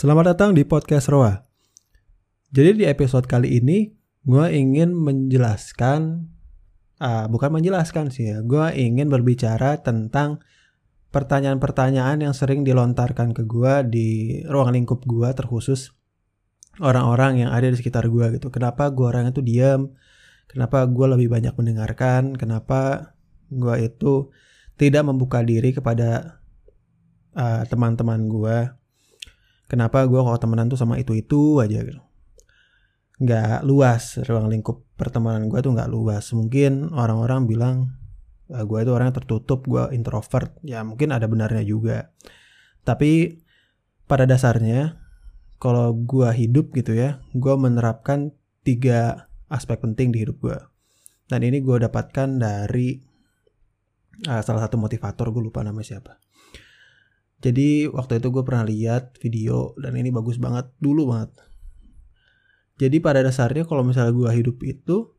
Selamat datang di podcast Roa. Jadi di episode kali ini gue ingin menjelaskan, uh, bukan menjelaskan sih ya, gue ingin berbicara tentang pertanyaan-pertanyaan yang sering dilontarkan ke gue di ruang lingkup gue terkhusus orang-orang yang ada di sekitar gue gitu. Kenapa gue orang itu diam? Kenapa gue lebih banyak mendengarkan? Kenapa gue itu tidak membuka diri kepada uh, teman-teman gue? Kenapa gue kalau temenan tuh sama itu-itu aja gitu. Nggak luas ruang lingkup pertemanan gue tuh nggak luas. Mungkin orang-orang bilang uh, gue itu orang yang tertutup, gue introvert. Ya mungkin ada benarnya juga. Tapi pada dasarnya kalau gue hidup gitu ya, gue menerapkan tiga aspek penting di hidup gue. Dan ini gue dapatkan dari uh, salah satu motivator, gue lupa namanya siapa. Jadi waktu itu gue pernah lihat video dan ini bagus banget dulu banget. Jadi pada dasarnya kalau misalnya gue hidup itu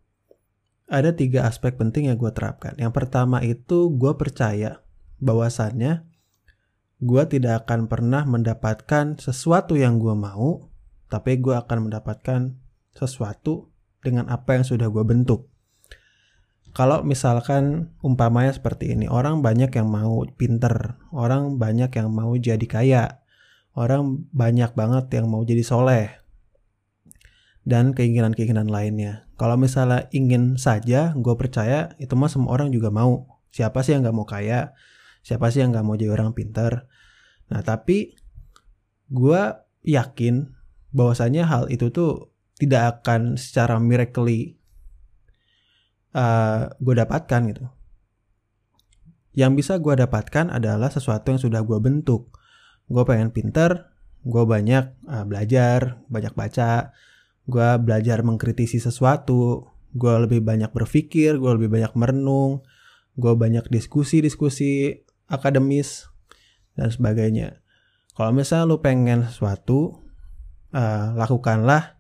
ada tiga aspek penting yang gue terapkan. Yang pertama itu gue percaya bahwasannya gue tidak akan pernah mendapatkan sesuatu yang gue mau, tapi gue akan mendapatkan sesuatu dengan apa yang sudah gue bentuk. Kalau misalkan umpamanya seperti ini, orang banyak yang mau pinter, orang banyak yang mau jadi kaya, orang banyak banget yang mau jadi soleh, dan keinginan-keinginan lainnya. Kalau misalnya ingin saja, gue percaya itu mah semua orang juga mau. Siapa sih yang gak mau kaya? Siapa sih yang gak mau jadi orang pinter? Nah tapi gue yakin bahwasanya hal itu tuh tidak akan secara miraculously uh, gue dapatkan gitu. Yang bisa gue dapatkan adalah sesuatu yang sudah gue bentuk. Gue pengen pinter, gue banyak uh, belajar, banyak baca, gue belajar mengkritisi sesuatu, gue lebih banyak berpikir, gue lebih banyak merenung, gue banyak diskusi-diskusi akademis dan sebagainya. Kalau misalnya lu pengen sesuatu, uh, lakukanlah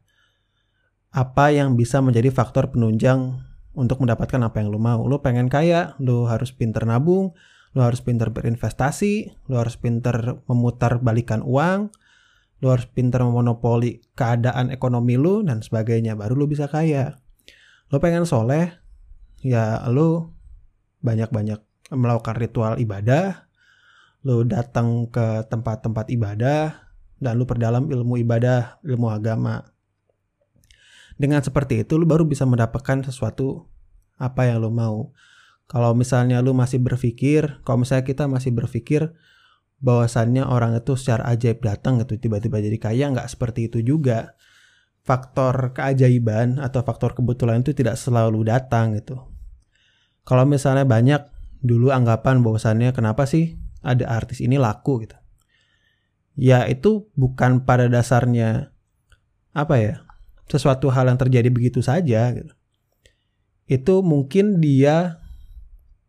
apa yang bisa menjadi faktor penunjang untuk mendapatkan apa yang lu mau. Lu pengen kaya, lu harus pinter nabung, lu harus pinter berinvestasi, lu harus pinter memutar balikan uang, lu harus pinter memonopoli keadaan ekonomi lu dan sebagainya, baru lu bisa kaya. Lu pengen soleh, ya lu banyak-banyak melakukan ritual ibadah, lu datang ke tempat-tempat ibadah, dan lu perdalam ilmu ibadah, ilmu agama. Dengan seperti itu lu baru bisa mendapatkan sesuatu apa yang lu mau. Kalau misalnya lu masih berpikir, kalau misalnya kita masih berpikir bahwasannya orang itu secara ajaib datang gitu tiba-tiba jadi kaya nggak seperti itu juga. Faktor keajaiban atau faktor kebetulan itu tidak selalu datang gitu. Kalau misalnya banyak dulu anggapan bahwasannya kenapa sih ada artis ini laku gitu. Ya itu bukan pada dasarnya apa ya sesuatu hal yang terjadi begitu saja gitu. Itu mungkin dia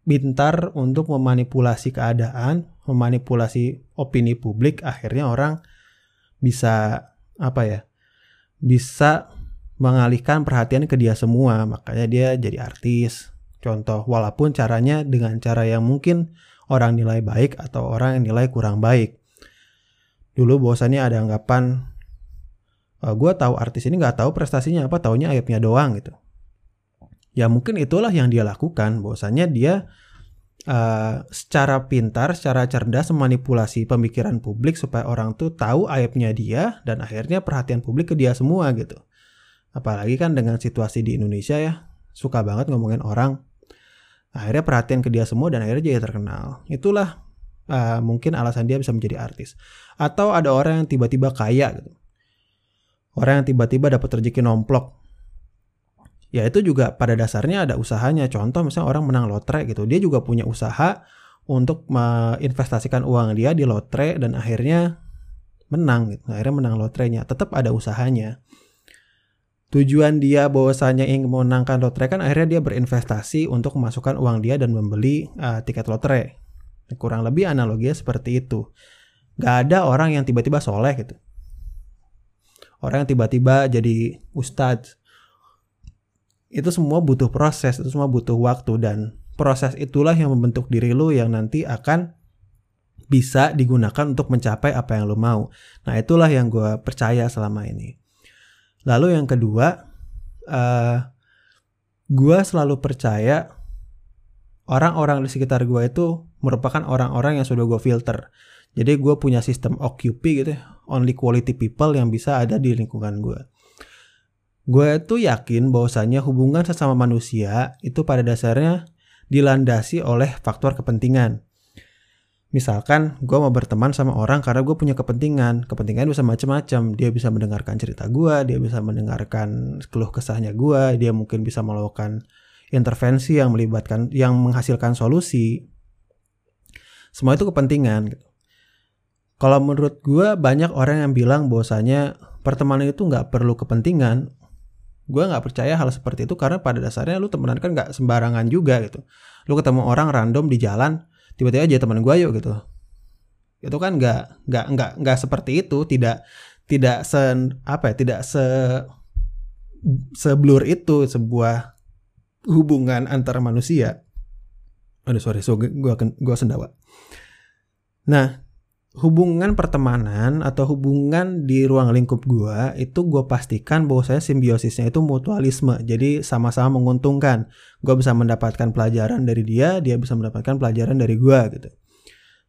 pintar untuk memanipulasi keadaan, memanipulasi opini publik, akhirnya orang bisa apa ya? Bisa mengalihkan perhatian ke dia semua, makanya dia jadi artis. Contoh, walaupun caranya dengan cara yang mungkin orang nilai baik atau orang yang nilai kurang baik. Dulu bosannya ada anggapan uh, eh, gue tahu artis ini nggak tahu prestasinya apa taunya aibnya doang gitu. Ya mungkin itulah yang dia lakukan bahwasanya dia uh, secara pintar secara cerdas memanipulasi pemikiran publik supaya orang tuh tahu aibnya dia dan akhirnya perhatian publik ke dia semua gitu. Apalagi kan dengan situasi di Indonesia ya suka banget ngomongin orang. Akhirnya perhatian ke dia semua dan akhirnya jadi terkenal. Itulah uh, mungkin alasan dia bisa menjadi artis. Atau ada orang yang tiba-tiba kaya gitu orang yang tiba-tiba dapat rezeki nomplok. Ya itu juga pada dasarnya ada usahanya. Contoh misalnya orang menang lotre gitu dia juga punya usaha untuk menginvestasikan uang dia di lotre dan akhirnya menang gitu akhirnya menang lotrenya. Tetap ada usahanya. Tujuan dia bahwasanya ingin memenangkan lotre kan akhirnya dia berinvestasi untuk memasukkan uang dia dan membeli uh, tiket lotre. Kurang lebih analoginya seperti itu. Gak ada orang yang tiba-tiba soleh gitu orang yang tiba-tiba jadi ustadz itu semua butuh proses itu semua butuh waktu dan proses itulah yang membentuk diri lu yang nanti akan bisa digunakan untuk mencapai apa yang lo mau. Nah itulah yang gue percaya selama ini. Lalu yang kedua, uh, eh, gue selalu percaya orang-orang di sekitar gue itu merupakan orang-orang yang sudah gue filter. Jadi gue punya sistem OQP gitu ya, only quality people yang bisa ada di lingkungan gue. Gue itu yakin bahwasannya hubungan sesama manusia itu pada dasarnya dilandasi oleh faktor kepentingan. Misalkan gue mau berteman sama orang karena gue punya kepentingan. Kepentingan bisa macam-macam. Dia bisa mendengarkan cerita gue, dia bisa mendengarkan keluh kesahnya gue, dia mungkin bisa melakukan intervensi yang melibatkan, yang menghasilkan solusi. Semua itu kepentingan. Gitu. Kalau menurut gue banyak orang yang bilang bahwasanya pertemanan itu nggak perlu kepentingan. Gue nggak percaya hal seperti itu karena pada dasarnya lu temenan kan nggak sembarangan juga gitu. Lu ketemu orang random di jalan, tiba-tiba aja teman gue yuk gitu itu kan nggak nggak nggak nggak seperti itu tidak tidak se apa ya tidak se seblur itu sebuah hubungan antara manusia aduh sorry. So gue gue sendawa. Nah hubungan pertemanan atau hubungan di ruang lingkup gue itu gue pastikan bahwa saya simbiosisnya itu mutualisme. Jadi sama-sama menguntungkan. Gue bisa mendapatkan pelajaran dari dia dia bisa mendapatkan pelajaran dari gue gitu.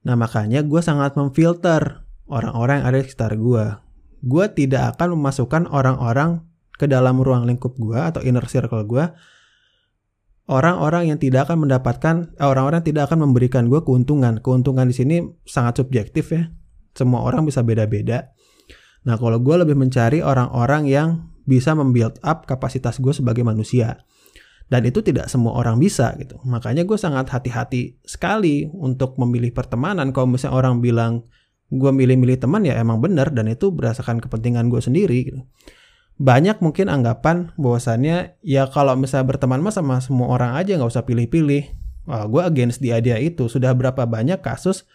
Nah makanya gue sangat memfilter orang-orang yang ada di sekitar gue gue tidak akan memasukkan orang-orang ke dalam ruang lingkup gue atau inner circle gue orang-orang yang tidak akan mendapatkan eh, orang-orang tidak akan memberikan gue keuntungan. Keuntungan di sini sangat subjektif ya. Semua orang bisa beda-beda. Nah, kalau gue lebih mencari orang-orang yang bisa membuild up kapasitas gue sebagai manusia. Dan itu tidak semua orang bisa gitu. Makanya gue sangat hati-hati sekali untuk memilih pertemanan. Kalau misalnya orang bilang gue milih-milih teman ya emang benar dan itu berdasarkan kepentingan gue sendiri gitu banyak mungkin anggapan bahwasannya ya kalau misalnya berteman mah sama semua orang aja nggak usah pilih-pilih. Wah, gue against the idea itu. Sudah berapa banyak kasus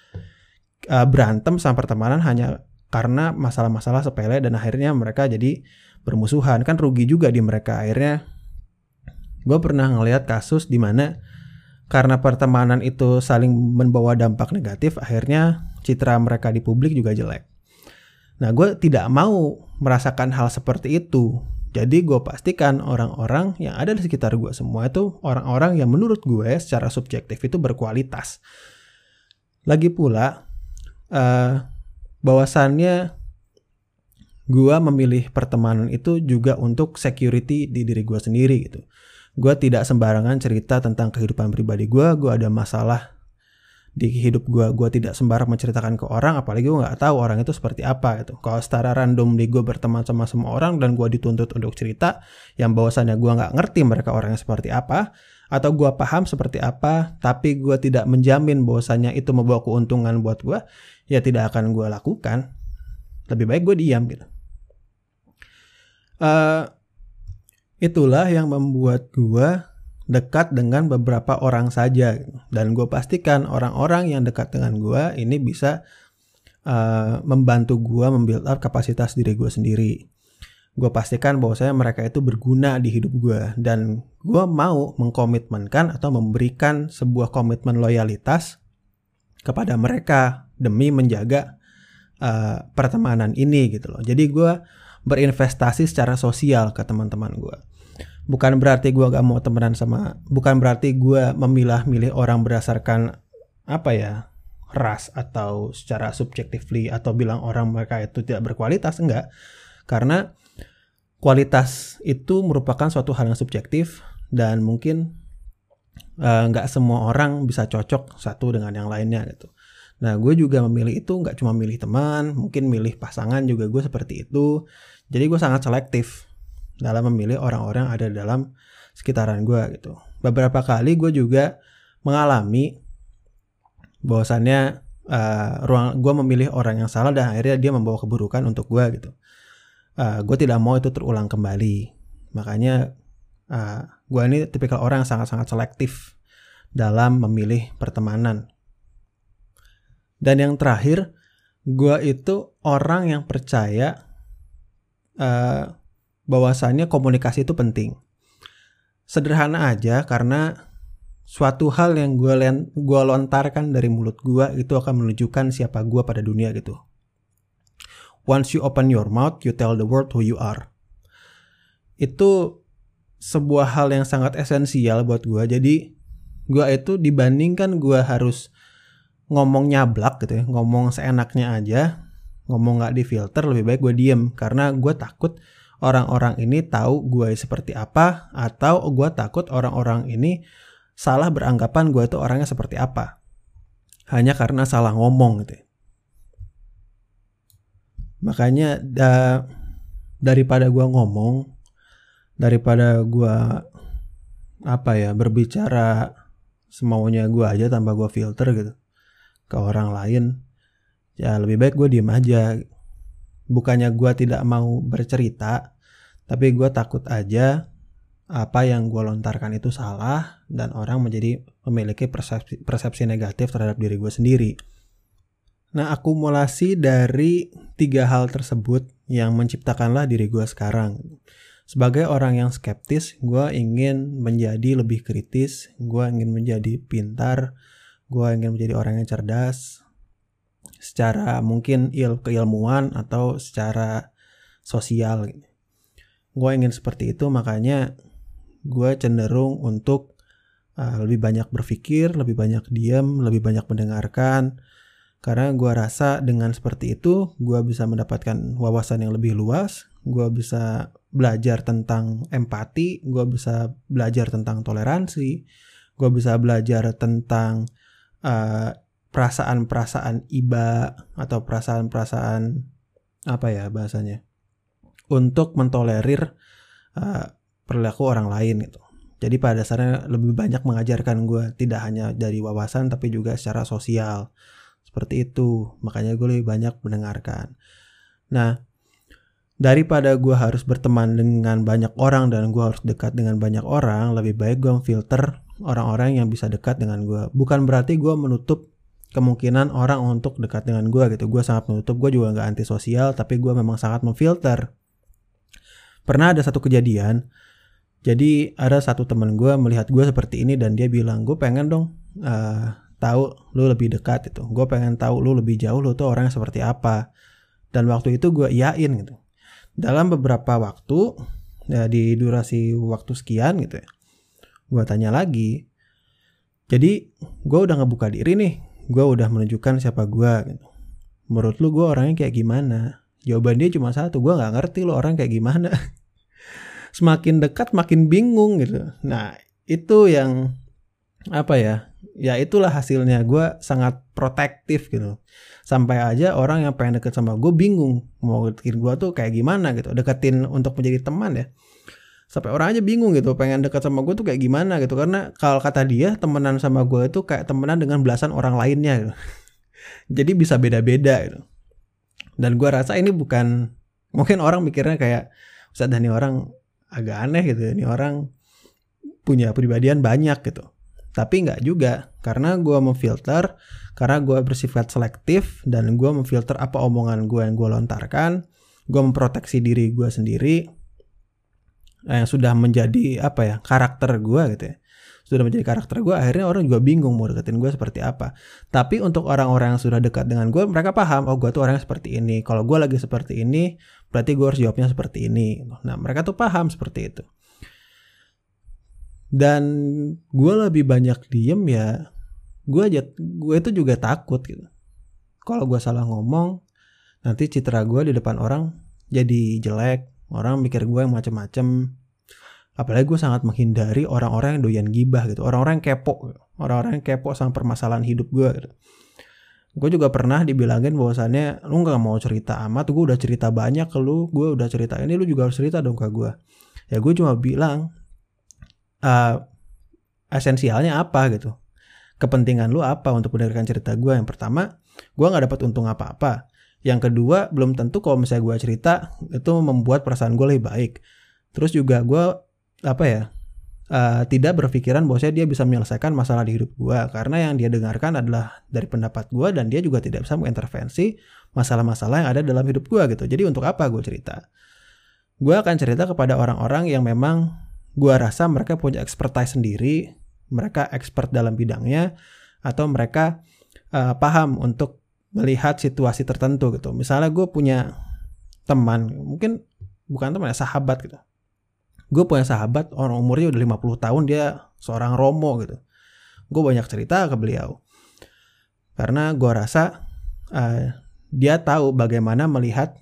uh, berantem sama pertemanan hanya karena masalah-masalah sepele dan akhirnya mereka jadi bermusuhan. Kan rugi juga di mereka. Akhirnya gue pernah ngelihat kasus di mana karena pertemanan itu saling membawa dampak negatif, akhirnya citra mereka di publik juga jelek. Nah, gue tidak mau merasakan hal seperti itu. Jadi gue pastikan orang-orang yang ada di sekitar gue semua itu orang-orang yang menurut gue secara subjektif itu berkualitas. Lagi pula, uh, bahwasannya gue memilih pertemanan itu juga untuk security di diri gue sendiri gitu. Gue tidak sembarangan cerita tentang kehidupan pribadi gue, gue ada masalah di hidup gue gue tidak sembarang menceritakan ke orang apalagi gue nggak tahu orang itu seperti apa gitu. Kalau secara random di gue berteman sama semua orang dan gue dituntut untuk cerita yang bahwasannya gue nggak ngerti mereka orangnya seperti apa atau gue paham seperti apa tapi gue tidak menjamin bahwasannya itu membawa keuntungan buat gue ya tidak akan gue lakukan. Lebih baik gue diam gitu. Uh, itulah yang membuat gue dekat dengan beberapa orang saja. Dan gue pastikan orang-orang yang dekat dengan gue ini bisa uh, membantu gue membuild up kapasitas diri gue sendiri. Gue pastikan bahwa saya mereka itu berguna di hidup gue dan gue mau mengkomitmenkan atau memberikan sebuah komitmen loyalitas kepada mereka demi menjaga uh, pertemanan ini gitu loh. Jadi gue berinvestasi secara sosial ke teman-teman gue bukan berarti gue gak mau temenan sama bukan berarti gue memilah-milih orang berdasarkan apa ya ras atau secara subjectively atau bilang orang mereka itu tidak berkualitas enggak karena kualitas itu merupakan suatu hal yang subjektif dan mungkin uh, nggak semua orang bisa cocok satu dengan yang lainnya gitu. Nah gue juga memilih itu nggak cuma milih teman, mungkin milih pasangan juga gue seperti itu. Jadi gue sangat selektif dalam memilih orang-orang ada dalam sekitaran gue gitu. Beberapa kali gue juga mengalami bahwasannya uh, ruang gue memilih orang yang salah dan akhirnya dia membawa keburukan untuk gue gitu. Uh, gue tidak mau itu terulang kembali. Makanya uh, eh, gue ini tipikal orang yang sangat-sangat selektif dalam memilih pertemanan. Dan yang terakhir, gue itu orang yang percaya uh, bahwasannya komunikasi itu penting. Sederhana aja karena suatu hal yang gue gua lontarkan dari mulut gue itu akan menunjukkan siapa gue pada dunia gitu. Once you open your mouth, you tell the world who you are. Itu sebuah hal yang sangat esensial buat gue. Jadi gue itu dibandingkan gue harus ngomong nyablak gitu ya, ngomong seenaknya aja, ngomong nggak difilter, lebih baik gue diem karena gue takut orang-orang ini tahu gue seperti apa atau gue takut orang-orang ini salah beranggapan gue itu orangnya seperti apa. Hanya karena salah ngomong gitu. Ya. Makanya da, daripada gue ngomong, daripada gue apa ya berbicara semaunya gue aja tanpa gue filter gitu ke orang lain, ya lebih baik gue diem aja. Bukannya gue tidak mau bercerita, tapi gue takut aja apa yang gue lontarkan itu salah dan orang menjadi memiliki persepsi, persepsi negatif terhadap diri gue sendiri. Nah, akumulasi dari tiga hal tersebut yang menciptakanlah diri gue sekarang. Sebagai orang yang skeptis, gue ingin menjadi lebih kritis, gue ingin menjadi pintar, gue ingin menjadi orang yang cerdas, secara mungkin il keilmuan atau secara sosial. Gue ingin seperti itu, makanya gue cenderung untuk uh, lebih banyak berpikir, lebih banyak diam, lebih banyak mendengarkan. Karena gue rasa dengan seperti itu, gue bisa mendapatkan wawasan yang lebih luas, gue bisa belajar tentang empati, gue bisa belajar tentang toleransi, gue bisa belajar tentang uh, perasaan-perasaan iba atau perasaan-perasaan apa ya bahasanya untuk mentolerir uh, perilaku orang lain gitu. Jadi pada dasarnya lebih banyak mengajarkan gue tidak hanya dari wawasan tapi juga secara sosial. Seperti itu. Makanya gue lebih banyak mendengarkan. Nah, daripada gue harus berteman dengan banyak orang dan gue harus dekat dengan banyak orang, lebih baik gue filter orang-orang yang bisa dekat dengan gue. Bukan berarti gue menutup kemungkinan orang untuk dekat dengan gue gitu. Gue sangat menutup, gue juga nggak antisosial, tapi gue memang sangat memfilter. Pernah ada satu kejadian, jadi ada satu teman gue melihat gue seperti ini dan dia bilang gue pengen dong uh, tahu lu lebih dekat itu. Gue pengen tahu lu lebih jauh lu tuh orangnya seperti apa. Dan waktu itu gue iyain gitu. Dalam beberapa waktu ya di durasi waktu sekian gitu ya. Gue tanya lagi. Jadi gue udah ngebuka diri nih. Gue udah menunjukkan siapa gue gitu. Menurut lu gue orangnya kayak gimana? Jawaban dia cuma satu. Gue nggak ngerti lu orang kayak gimana. semakin dekat makin bingung gitu. Nah, itu yang apa ya? Ya itulah hasilnya gue sangat protektif gitu. Sampai aja orang yang pengen deket sama gue bingung mau deketin gue tuh kayak gimana gitu. Deketin untuk menjadi teman ya. Sampai orang aja bingung gitu pengen dekat sama gue tuh kayak gimana gitu karena kalau kata dia temenan sama gue itu kayak temenan dengan belasan orang lainnya gitu. Jadi bisa beda-beda gitu. Dan gue rasa ini bukan mungkin orang mikirnya kayak Ustadz Dhani orang agak aneh gitu ini orang punya pribadian banyak gitu tapi nggak juga karena gue memfilter karena gue bersifat selektif dan gue memfilter apa omongan gue yang gue lontarkan gue memproteksi diri gue sendiri yang sudah menjadi apa ya karakter gue gitu ya. Sudah menjadi karakter gue akhirnya orang juga bingung mau deketin gue seperti apa. Tapi untuk orang-orang yang sudah dekat dengan gue mereka paham oh gue tuh orangnya seperti ini. Kalau gue lagi seperti ini berarti gue harus jawabnya seperti ini. Nah mereka tuh paham seperti itu. Dan gue lebih banyak diem ya gue aja gue itu juga takut gitu. Kalau gue salah ngomong nanti citra gue di depan orang jadi jelek orang mikir gue yang macem-macem. Apalagi gue sangat menghindari orang-orang yang doyan gibah gitu. Orang-orang yang kepo orang-orang yang kepo sama permasalahan hidup gue gitu. gue juga pernah dibilangin bahwasannya lu nggak mau cerita amat gue udah cerita banyak ke lu gue udah cerita ini lu juga harus cerita dong ke gue ya gue cuma bilang uh, esensialnya apa gitu? Kepentingan lu apa untuk mendengarkan cerita gue yang pertama gue nggak dapat untung apa-apa yang kedua belum tentu kalau misalnya gue cerita itu membuat perasaan gue lebih baik. Terus juga gue apa ya uh, tidak berpikiran bahwa dia bisa menyelesaikan masalah di hidup gue karena yang dia dengarkan adalah dari pendapat gue dan dia juga tidak bisa mengintervensi masalah-masalah yang ada dalam hidup gue gitu. Jadi untuk apa gue cerita? Gue akan cerita kepada orang-orang yang memang gue rasa mereka punya expertise sendiri mereka expert dalam bidangnya atau mereka uh, paham untuk melihat situasi tertentu gitu. Misalnya gue punya teman, mungkin bukan teman ya sahabat gitu. Gue punya sahabat orang umurnya udah 50 tahun dia seorang romo gitu. Gue banyak cerita ke beliau. Karena gue rasa uh, dia tahu bagaimana melihat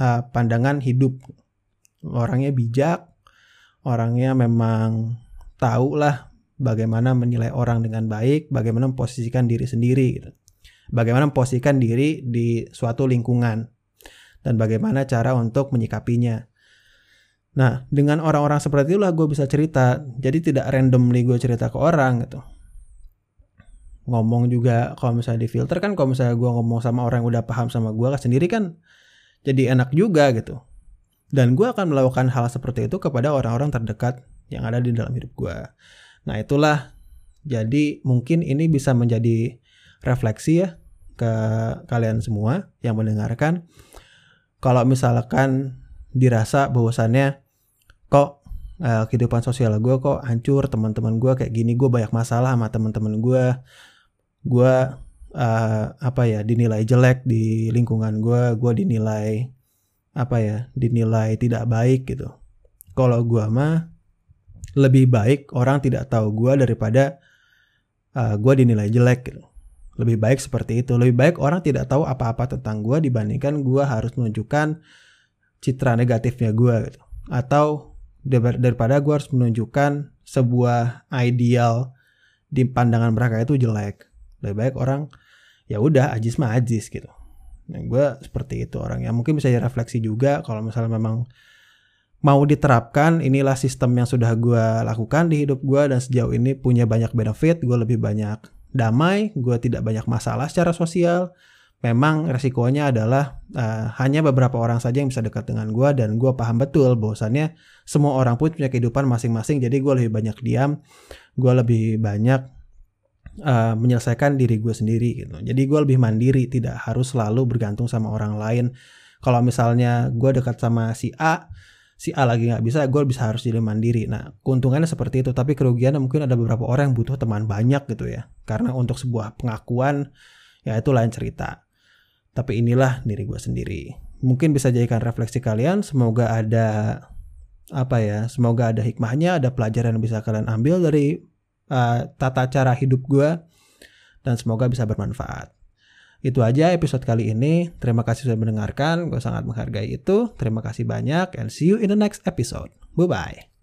uh, pandangan hidup. Orangnya bijak, orangnya memang tahu lah bagaimana menilai orang dengan baik, bagaimana memposisikan diri sendiri gitu. Bagaimana memposisikan diri di suatu lingkungan dan bagaimana cara untuk menyikapinya. Nah, dengan orang-orang seperti itulah gue bisa cerita. Jadi tidak randomly gue cerita ke orang gitu. Ngomong juga kalau misalnya di filter kan kalau misalnya gue ngomong sama orang yang udah paham sama gue kan sendiri kan jadi enak juga gitu. Dan gue akan melakukan hal seperti itu kepada orang-orang terdekat yang ada di dalam hidup gue. Nah itulah jadi mungkin ini bisa menjadi refleksi ya ke kalian semua yang mendengarkan. Kalau misalkan dirasa bahwasannya kok uh, kehidupan sosial gue kok hancur, teman-teman gue kayak gini, gue banyak masalah sama teman-teman gue, gue uh, apa ya dinilai jelek di lingkungan gue, gue dinilai apa ya dinilai tidak baik gitu. Kalau gue mah lebih baik orang tidak tahu gue daripada uh, gue dinilai jelek gitu. Lebih baik seperti itu. Lebih baik orang tidak tahu apa-apa tentang gue dibandingkan gue harus menunjukkan citra negatifnya gue gitu. Atau daripada gue harus menunjukkan sebuah ideal di pandangan mereka itu jelek. Lebih baik orang ya udah ajis mah ajis gitu. Nah, gue seperti itu orang yang mungkin bisa refleksi juga kalau misalnya memang mau diterapkan inilah sistem yang sudah gue lakukan di hidup gue dan sejauh ini punya banyak benefit gue lebih banyak damai gue tidak banyak masalah secara sosial. Memang resikonya adalah uh, hanya beberapa orang saja yang bisa dekat dengan gue dan gue paham betul bahwasannya semua orang pun punya kehidupan masing-masing jadi gue lebih banyak diam gue lebih banyak uh, menyelesaikan diri gue sendiri gitu. Jadi gue lebih mandiri tidak harus selalu bergantung sama orang lain. Kalau misalnya gue dekat sama si A si A lagi nggak bisa, gue bisa harus jadi mandiri. Nah, keuntungannya seperti itu, tapi kerugiannya mungkin ada beberapa orang yang butuh teman banyak gitu ya. Karena untuk sebuah pengakuan, ya itu lain cerita. Tapi inilah diri gue sendiri. Mungkin bisa jadikan refleksi kalian. Semoga ada apa ya? Semoga ada hikmahnya, ada pelajaran yang bisa kalian ambil dari uh, tata cara hidup gue, dan semoga bisa bermanfaat. Itu aja episode kali ini. Terima kasih sudah mendengarkan. Gue sangat menghargai itu. Terima kasih banyak and see you in the next episode. Bye bye.